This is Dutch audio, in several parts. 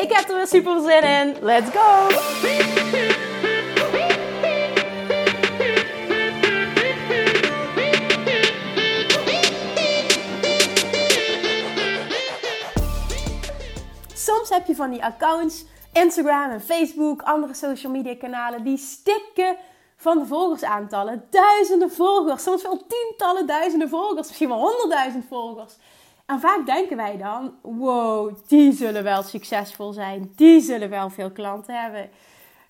Ik heb er weer super zin in. Let's go! Soms heb je van die accounts, Instagram en Facebook, andere social media kanalen, die stikken van de volgersaantallen. Duizenden volgers, soms wel tientallen duizenden volgers, misschien wel honderdduizend volgers. Vaak denken wij dan: wow, die zullen wel succesvol zijn, die zullen wel veel klanten hebben.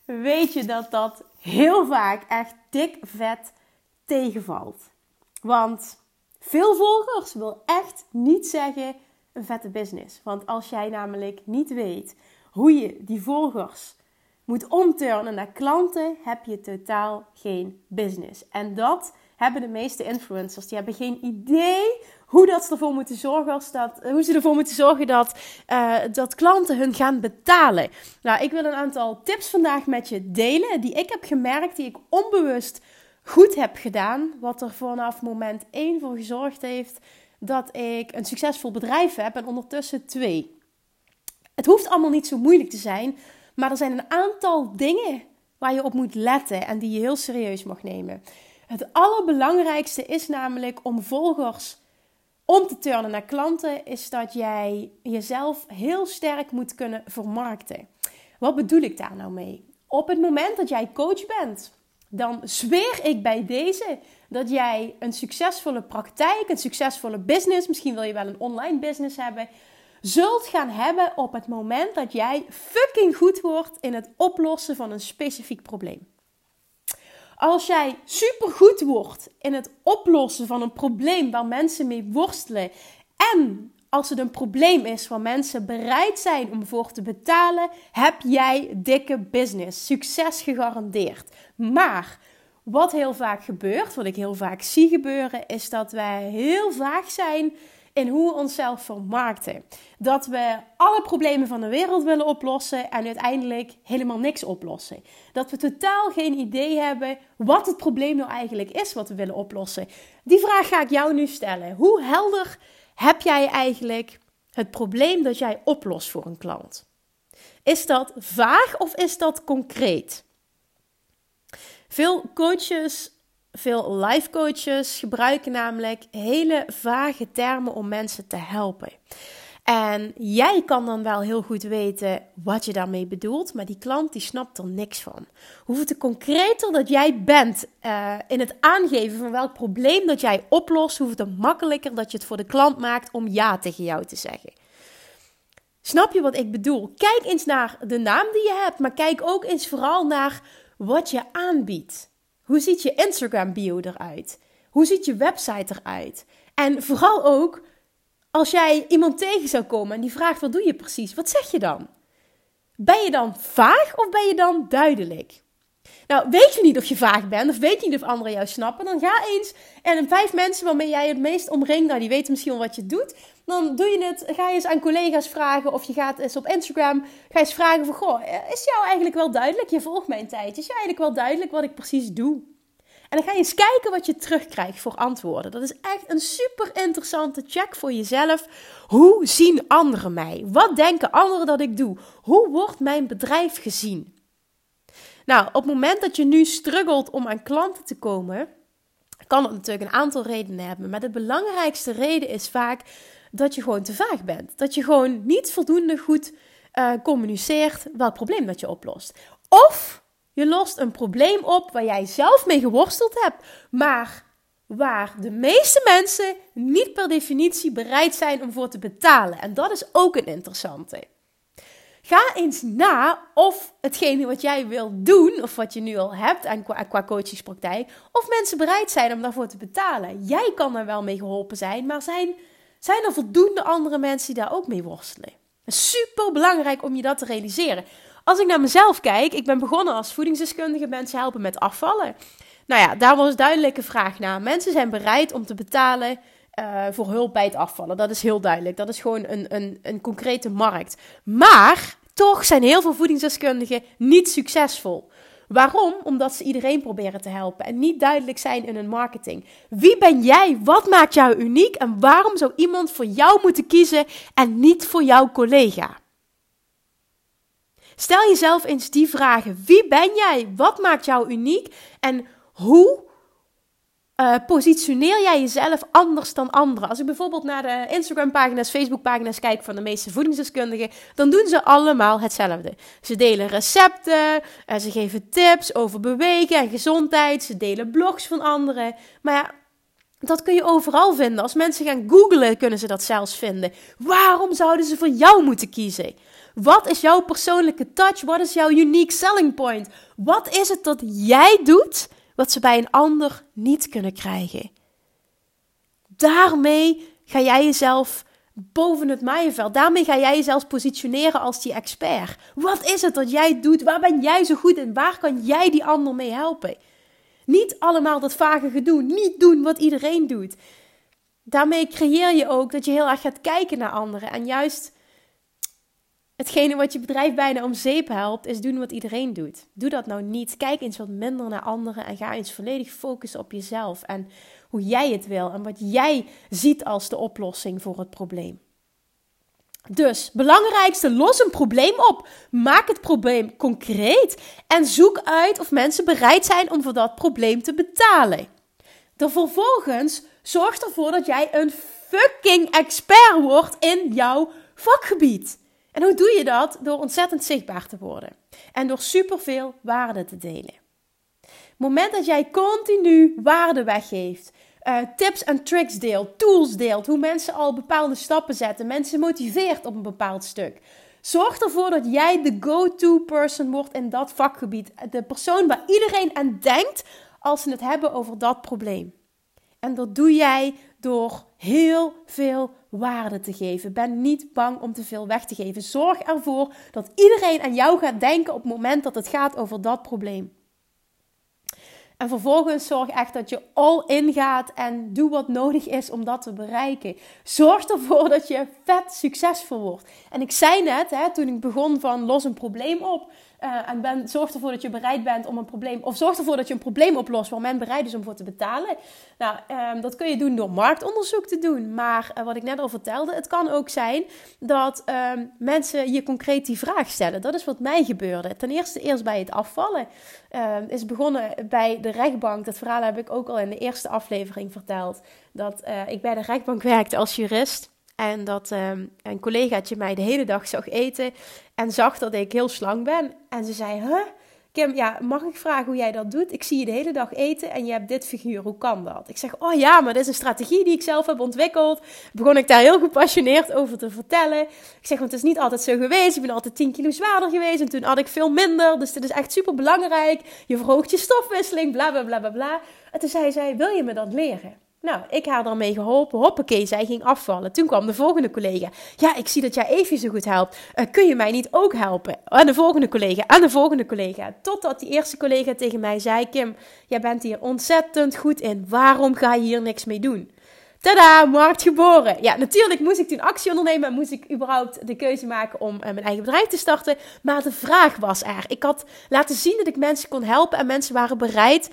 Weet je dat dat heel vaak echt dik vet tegenvalt? Want veel volgers wil echt niet zeggen een vette business. Want als jij namelijk niet weet hoe je die volgers moet omturnen naar klanten, heb je totaal geen business. En dat hebben de meeste influencers. Die hebben geen idee hoe, dat ze ervoor moeten zorgen dat, hoe ze ervoor moeten zorgen dat, uh, dat klanten hun gaan betalen. Nou, ik wil een aantal tips vandaag met je delen die ik heb gemerkt, die ik onbewust goed heb gedaan. Wat er vanaf moment 1 voor gezorgd heeft dat ik een succesvol bedrijf heb en ondertussen twee. Het hoeft allemaal niet zo moeilijk te zijn, maar er zijn een aantal dingen waar je op moet letten en die je heel serieus mag nemen. Het allerbelangrijkste is namelijk om volgers om te turnen naar klanten, is dat jij jezelf heel sterk moet kunnen vermarkten. Wat bedoel ik daar nou mee? Op het moment dat jij coach bent, dan zweer ik bij deze dat jij een succesvolle praktijk, een succesvolle business, misschien wil je wel een online business hebben, zult gaan hebben op het moment dat jij fucking goed wordt in het oplossen van een specifiek probleem. Als jij supergoed wordt in het oplossen van een probleem waar mensen mee worstelen en als het een probleem is waar mensen bereid zijn om voor te betalen, heb jij dikke business. Succes gegarandeerd. Maar wat heel vaak gebeurt, wat ik heel vaak zie gebeuren, is dat wij heel vaag zijn in hoe we onszelf vermarkten. Dat we alle problemen van de wereld willen oplossen en uiteindelijk helemaal niks oplossen. Dat we totaal geen idee hebben wat het probleem nou eigenlijk is wat we willen oplossen. Die vraag ga ik jou nu stellen. Hoe helder heb jij eigenlijk het probleem dat jij oplost voor een klant? Is dat vaag of is dat concreet? Veel coaches veel life coaches gebruiken namelijk hele vage termen om mensen te helpen. En jij kan dan wel heel goed weten wat je daarmee bedoelt, maar die klant die snapt er niks van. Hoeveel concreter dat jij bent uh, in het aangeven van welk probleem dat jij oplost, hoeveel te makkelijker dat je het voor de klant maakt om ja tegen jou te zeggen. Snap je wat ik bedoel? Kijk eens naar de naam die je hebt, maar kijk ook eens vooral naar wat je aanbiedt. Hoe ziet je Instagram bio eruit? Hoe ziet je website eruit? En vooral ook, als jij iemand tegen zou komen en die vraagt wat doe je precies, wat zeg je dan? Ben je dan vaag of ben je dan duidelijk? Nou, weet je niet of je vaag bent of weet je niet of anderen jou snappen, dan ga eens en vijf mensen waarmee jij het meest omringt, nou die weten misschien wel wat je doet, dan doe je het, ga je eens aan collega's vragen of je gaat eens op Instagram, ga eens vragen van, goh, is jou eigenlijk wel duidelijk, je volgt mij een tijdje, is jou eigenlijk wel duidelijk wat ik precies doe? En dan ga je eens kijken wat je terugkrijgt voor antwoorden. Dat is echt een super interessante check voor jezelf. Hoe zien anderen mij? Wat denken anderen dat ik doe? Hoe wordt mijn bedrijf gezien? Nou, op het moment dat je nu struggelt om aan klanten te komen, kan het natuurlijk een aantal redenen hebben. Maar de belangrijkste reden is vaak dat je gewoon te vaag bent. Dat je gewoon niet voldoende goed uh, communiceert welk probleem dat je oplost. Of je lost een probleem op waar jij zelf mee geworsteld hebt, maar waar de meeste mensen niet per definitie bereid zijn om voor te betalen. En dat is ook een interessante. Ga eens na of hetgene wat jij wil doen, of wat je nu al hebt en qua, qua coachingspraktijk, of mensen bereid zijn om daarvoor te betalen. Jij kan er wel mee geholpen zijn, maar zijn, zijn er voldoende andere mensen die daar ook mee worstelen? Super belangrijk om je dat te realiseren. Als ik naar mezelf kijk, ik ben begonnen als voedingsdeskundige mensen helpen met afvallen. Nou ja, daar was duidelijke vraag naar. Mensen zijn bereid om te betalen uh, voor hulp bij het afvallen. Dat is heel duidelijk. Dat is gewoon een, een, een concrete markt. Maar toch zijn heel veel voedingsdeskundigen niet succesvol. Waarom? Omdat ze iedereen proberen te helpen en niet duidelijk zijn in hun marketing. Wie ben jij? Wat maakt jou uniek? En waarom zou iemand voor jou moeten kiezen en niet voor jouw collega? Stel jezelf eens die vragen. Wie ben jij? Wat maakt jou uniek? En hoe uh, positioneer jij jezelf anders dan anderen? Als ik bijvoorbeeld naar de Instagram-pagina's, Facebook-pagina's kijk van de meeste voedingsdeskundigen, dan doen ze allemaal hetzelfde. Ze delen recepten, uh, ze geven tips over bewegen en gezondheid, ze delen blogs van anderen. Maar ja, dat kun je overal vinden. Als mensen gaan googlen, kunnen ze dat zelfs vinden. Waarom zouden ze voor jou moeten kiezen? Wat is jouw persoonlijke touch? Wat is jouw unique selling point? Wat is het dat jij doet? Wat ze bij een ander niet kunnen krijgen. Daarmee ga jij jezelf boven het maaienveld. Daarmee ga jij jezelf positioneren als die expert. Wat is het dat jij doet? Waar ben jij zo goed in? Waar kan jij die ander mee helpen? Niet allemaal dat vage gedoe. Niet doen wat iedereen doet. Daarmee creëer je ook dat je heel erg gaat kijken naar anderen. En juist hetgene wat je bedrijf bijna om zeep helpt, is doen wat iedereen doet. Doe dat nou niet. Kijk eens wat minder naar anderen en ga eens volledig focussen op jezelf en hoe jij het wil en wat jij ziet als de oplossing voor het probleem. Dus, belangrijkste, los een probleem op. Maak het probleem concreet en zoek uit of mensen bereid zijn om voor dat probleem te betalen. Dan vervolgens zorg ervoor dat jij een fucking expert wordt in jouw vakgebied. En hoe doe je dat? Door ontzettend zichtbaar te worden en door superveel waarde te delen. Het moment dat jij continu waarde weggeeft, uh, tips en tricks deelt, tools deelt, hoe mensen al bepaalde stappen zetten, mensen motiveert op een bepaald stuk. Zorg ervoor dat jij de go-to person wordt in dat vakgebied. De persoon waar iedereen aan denkt als ze het hebben over dat probleem. En dat doe jij door heel veel waarde te geven. Ben niet bang om te veel weg te geven. Zorg ervoor dat iedereen aan jou gaat denken op het moment dat het gaat over dat probleem. En vervolgens zorg echt dat je all in gaat en doe wat nodig is om dat te bereiken. Zorg ervoor dat je vet succesvol wordt. En ik zei net, hè, toen ik begon van los een probleem op. Uh, en ben, zorg ervoor dat je bereid bent om een probleem, of zorg ervoor dat je een probleem oplost waar men bereid is om voor te betalen. Nou, um, dat kun je doen door marktonderzoek te doen. Maar uh, wat ik net al vertelde, het kan ook zijn dat um, mensen je concreet die vraag stellen. Dat is wat mij gebeurde. Ten eerste eerst bij het afvallen. Uh, is begonnen bij de rechtbank. Dat verhaal heb ik ook al in de eerste aflevering verteld. Dat uh, ik bij de rechtbank werkte als jurist. En dat um, een collegaatje mij de hele dag zag eten en zag dat ik heel slank ben. En ze zei, huh? Kim, ja, mag ik vragen hoe jij dat doet? Ik zie je de hele dag eten en je hebt dit figuur. Hoe kan dat? Ik zeg, oh ja, maar dit is een strategie die ik zelf heb ontwikkeld. Begon ik daar heel gepassioneerd over te vertellen. Ik zeg, want het is niet altijd zo geweest. Ik ben altijd 10 kilo zwaarder geweest en toen had ik veel minder. Dus dit is echt super belangrijk. Je verhoogt je stofwisseling, bla bla bla bla bla. En toen zei zij, wil je me dat leren? Nou, ik haar dan mee geholpen. Hoppakee, zij ging afvallen. Toen kwam de volgende collega. Ja, ik zie dat jij Evie zo goed helpt. Uh, kun je mij niet ook helpen? En de volgende collega, en de volgende collega. Totdat die eerste collega tegen mij zei... Kim, jij bent hier ontzettend goed in. Waarom ga je hier niks mee doen? Tada, markt geboren. Ja, natuurlijk moest ik toen actie ondernemen en moest ik überhaupt de keuze maken om uh, mijn eigen bedrijf te starten. Maar de vraag was er. Ik had laten zien dat ik mensen kon helpen en mensen waren bereid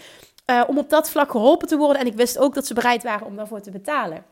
uh, om op dat vlak geholpen te worden. En ik wist ook dat ze bereid waren om daarvoor te betalen.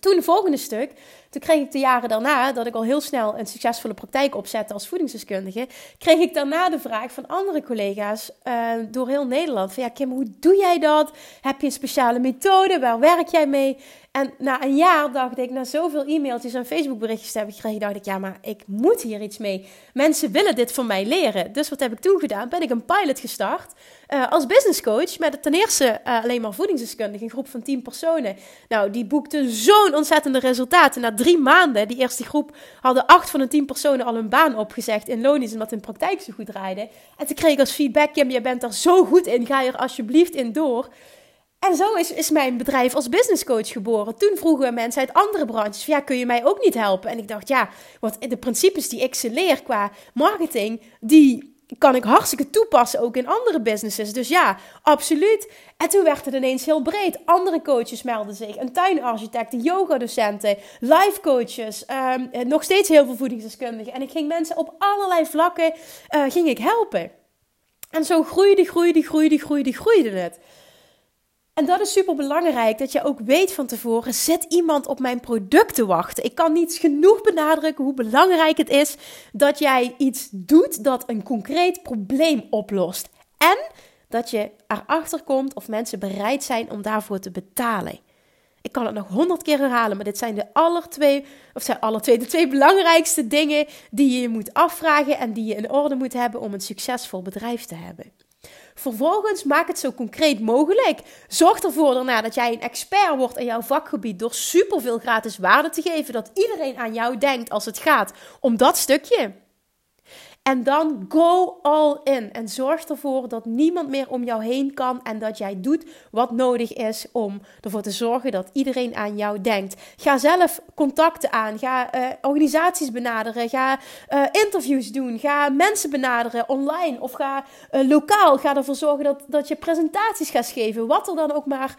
Toen het volgende stuk, toen kreeg ik de jaren daarna, dat ik al heel snel een succesvolle praktijk opzette als voedingsdeskundige, kreeg ik daarna de vraag van andere collega's uh, door heel Nederland: van ja, Kim, hoe doe jij dat? Heb je een speciale methode? Waar werk jij mee? En na een jaar dacht ik, na zoveel e-mailtjes en Facebook berichtjes te hebben gekregen, dacht ik, ja, maar ik moet hier iets mee. Mensen willen dit van mij leren. Dus wat heb ik toen gedaan? Ben ik een pilot gestart uh, als business coach met ten eerste uh, alleen maar voedingsdeskundigen, een groep van 10 personen. Nou, die boekten zo'n ontzettende resultaten. Na drie maanden, die eerste groep, hadden acht van de 10 personen al hun baan opgezegd in loondienst, omdat hun praktijk zo goed draaide. En toen kreeg ik als feedback, Kim, je bent er zo goed in, ga er alsjeblieft in door. En zo is, is mijn bedrijf als businesscoach geboren. Toen vroegen mensen uit andere branches: ja, kun je mij ook niet helpen? En ik dacht, ja, want de principes die ik ze leer qua marketing, die kan ik hartstikke toepassen ook in andere businesses. Dus ja, absoluut. En toen werd het ineens heel breed. Andere coaches melden zich. Een tuinarchitect, yogadocenten, life coaches. Um, nog steeds heel veel voedingsdeskundigen. En ik ging mensen op allerlei vlakken uh, ging ik helpen. En zo groeide, groeide, groeide, groeide, groeide het. En dat is super belangrijk, dat je ook weet van tevoren, zit iemand op mijn product te wachten. Ik kan niet genoeg benadrukken hoe belangrijk het is dat jij iets doet dat een concreet probleem oplost. En dat je erachter komt of mensen bereid zijn om daarvoor te betalen. Ik kan het nog honderd keer herhalen, maar dit zijn de aller twee, of zijn alle twee, de twee belangrijkste dingen die je moet afvragen en die je in orde moet hebben om een succesvol bedrijf te hebben. Vervolgens maak het zo concreet mogelijk. Zorg ervoor daarna dat jij een expert wordt in jouw vakgebied door superveel gratis waarde te geven. Dat iedereen aan jou denkt als het gaat om dat stukje. En dan go all in. En zorg ervoor dat niemand meer om jou heen kan. En dat jij doet wat nodig is om ervoor te zorgen dat iedereen aan jou denkt. Ga zelf contacten aan. Ga uh, organisaties benaderen. Ga uh, interviews doen. Ga mensen benaderen online. Of ga uh, lokaal. Ga ervoor zorgen dat, dat je presentaties gaat geven. Wat er dan ook maar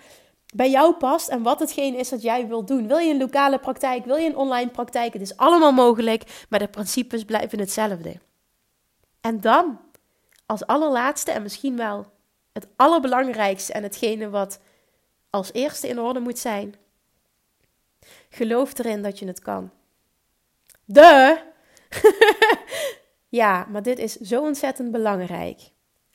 bij jou past en wat hetgeen is dat jij wilt doen. Wil je een lokale praktijk? Wil je een online praktijk? Het is allemaal mogelijk, maar de principes blijven hetzelfde. En dan, als allerlaatste en misschien wel het allerbelangrijkste en hetgene wat als eerste in orde moet zijn. Geloof erin dat je het kan. De. ja, maar dit is zo ontzettend belangrijk.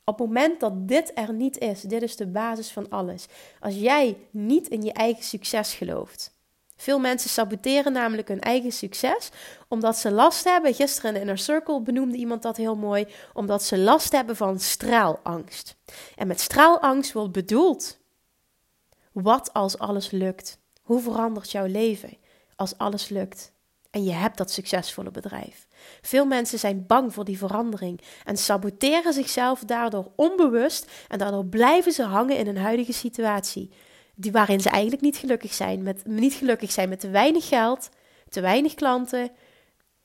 Op het moment dat dit er niet is, dit is de basis van alles. Als jij niet in je eigen succes gelooft, veel mensen saboteren namelijk hun eigen succes omdat ze last hebben. Gisteren in Inner Circle benoemde iemand dat heel mooi. Omdat ze last hebben van straalangst. En met straalangst wordt bedoeld: wat als alles lukt? Hoe verandert jouw leven als alles lukt? En je hebt dat succesvolle bedrijf. Veel mensen zijn bang voor die verandering en saboteren zichzelf daardoor onbewust en daardoor blijven ze hangen in hun huidige situatie die, waarin ze eigenlijk niet gelukkig zijn. Met, niet gelukkig zijn met te weinig geld, te weinig klanten,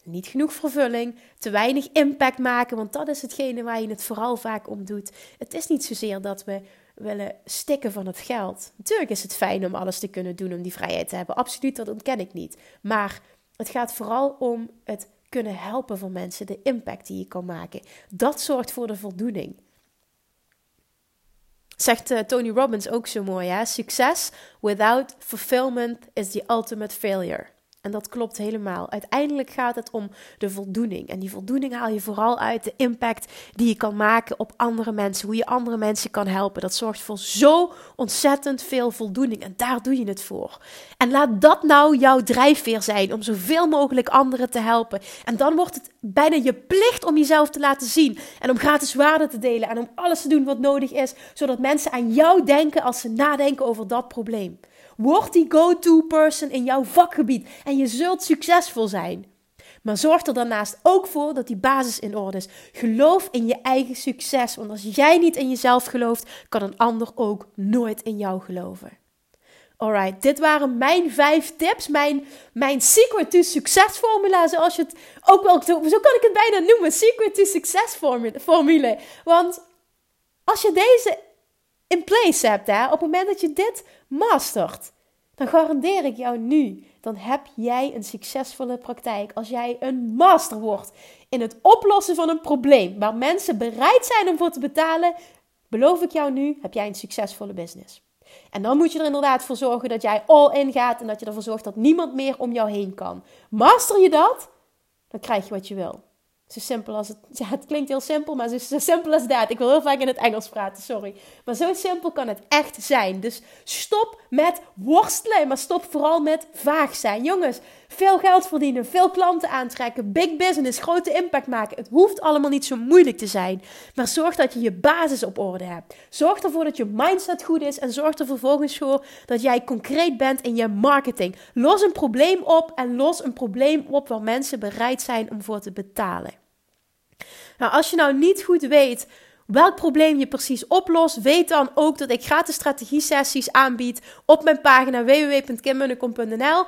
niet genoeg vervulling, te weinig impact maken. Want dat is hetgene waar je het vooral vaak om doet. Het is niet zozeer dat we willen stikken van het geld. Natuurlijk is het fijn om alles te kunnen doen, om die vrijheid te hebben. Absoluut, dat ontken ik niet. Maar het gaat vooral om het kunnen helpen van mensen, de impact die je kan maken. Dat zorgt voor de voldoening. Zegt uh, Tony Robbins ook zo mooi, hè? Succes without fulfillment is the ultimate failure. En dat klopt helemaal. Uiteindelijk gaat het om de voldoening. En die voldoening haal je vooral uit de impact die je kan maken op andere mensen. Hoe je andere mensen kan helpen. Dat zorgt voor zo ontzettend veel voldoening. En daar doe je het voor. En laat dat nou jouw drijfveer zijn om zoveel mogelijk anderen te helpen. En dan wordt het bijna je plicht om jezelf te laten zien. En om gratis waarde te delen. En om alles te doen wat nodig is. Zodat mensen aan jou denken als ze nadenken over dat probleem. Word die go-to person in jouw vakgebied en je zult succesvol zijn. Maar zorg er daarnaast ook voor dat die basis in orde is. Geloof in je eigen succes, want als jij niet in jezelf gelooft, kan een ander ook nooit in jou geloven. Alright, dit waren mijn vijf tips, mijn, mijn secret to success formula, zoals je het ook wel, zo, kan ik het bijna noemen, secret to success formule. Want als je deze in place hebt, hè, op het moment dat je dit mastert, dan garandeer ik jou nu, dan heb jij een succesvolle praktijk. Als jij een master wordt in het oplossen van een probleem waar mensen bereid zijn om voor te betalen, beloof ik jou nu, heb jij een succesvolle business. En dan moet je er inderdaad voor zorgen dat jij all in gaat en dat je ervoor zorgt dat niemand meer om jou heen kan. Master je dat, dan krijg je wat je wil. Zo simpel als het. Ja, het klinkt heel simpel, maar zo, simpel als dat. Ik wil heel vaak in het Engels praten, sorry. Maar zo simpel kan het echt zijn. Dus stop met worstelen, maar stop vooral met vaag zijn. Jongens, veel geld verdienen, veel klanten aantrekken, big business, grote impact maken. Het hoeft allemaal niet zo moeilijk te zijn. Maar zorg dat je je basis op orde hebt. Zorg ervoor dat je mindset goed is en zorg er vervolgens voor dat jij concreet bent in je marketing. Los een probleem op en los een probleem op waar mensen bereid zijn om voor te betalen. Nou, als je nou niet goed weet welk probleem je precies oplost, weet dan ook dat ik gratis strategie sessies aanbied op mijn pagina www.kimmunnekom.nl.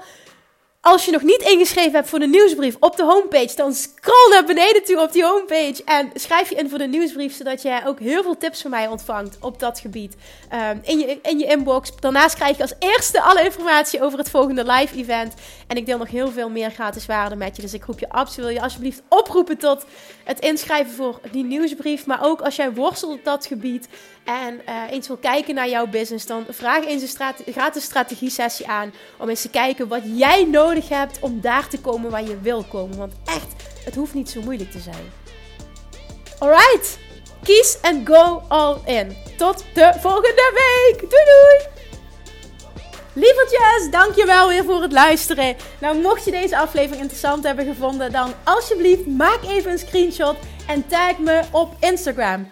Als je nog niet ingeschreven hebt voor de nieuwsbrief op de homepage, dan scroll naar beneden toe op die homepage en schrijf je in voor de nieuwsbrief, zodat jij ook heel veel tips van mij ontvangt op dat gebied um, in, je, in je inbox. Daarnaast krijg je als eerste alle informatie over het volgende live event. En ik deel nog heel veel meer gratis waarde met je. Dus ik roep je absoluut, wil je alsjeblieft oproepen tot het inschrijven voor die nieuwsbrief. Maar ook als jij worstelt op dat gebied en uh, eens wil kijken naar jouw business, dan vraag eens een gratis strategie sessie aan. Om eens te kijken wat jij nodig hebt om daar te komen waar je wil komen. Want echt, het hoeft niet zo moeilijk te zijn. Alright, kies en go all in. Tot de volgende week. Doei doei! Lievertjes, dankjewel weer voor het luisteren. Nou, mocht je deze aflevering interessant hebben gevonden, dan alsjeblieft maak even een screenshot en tag me op Instagram.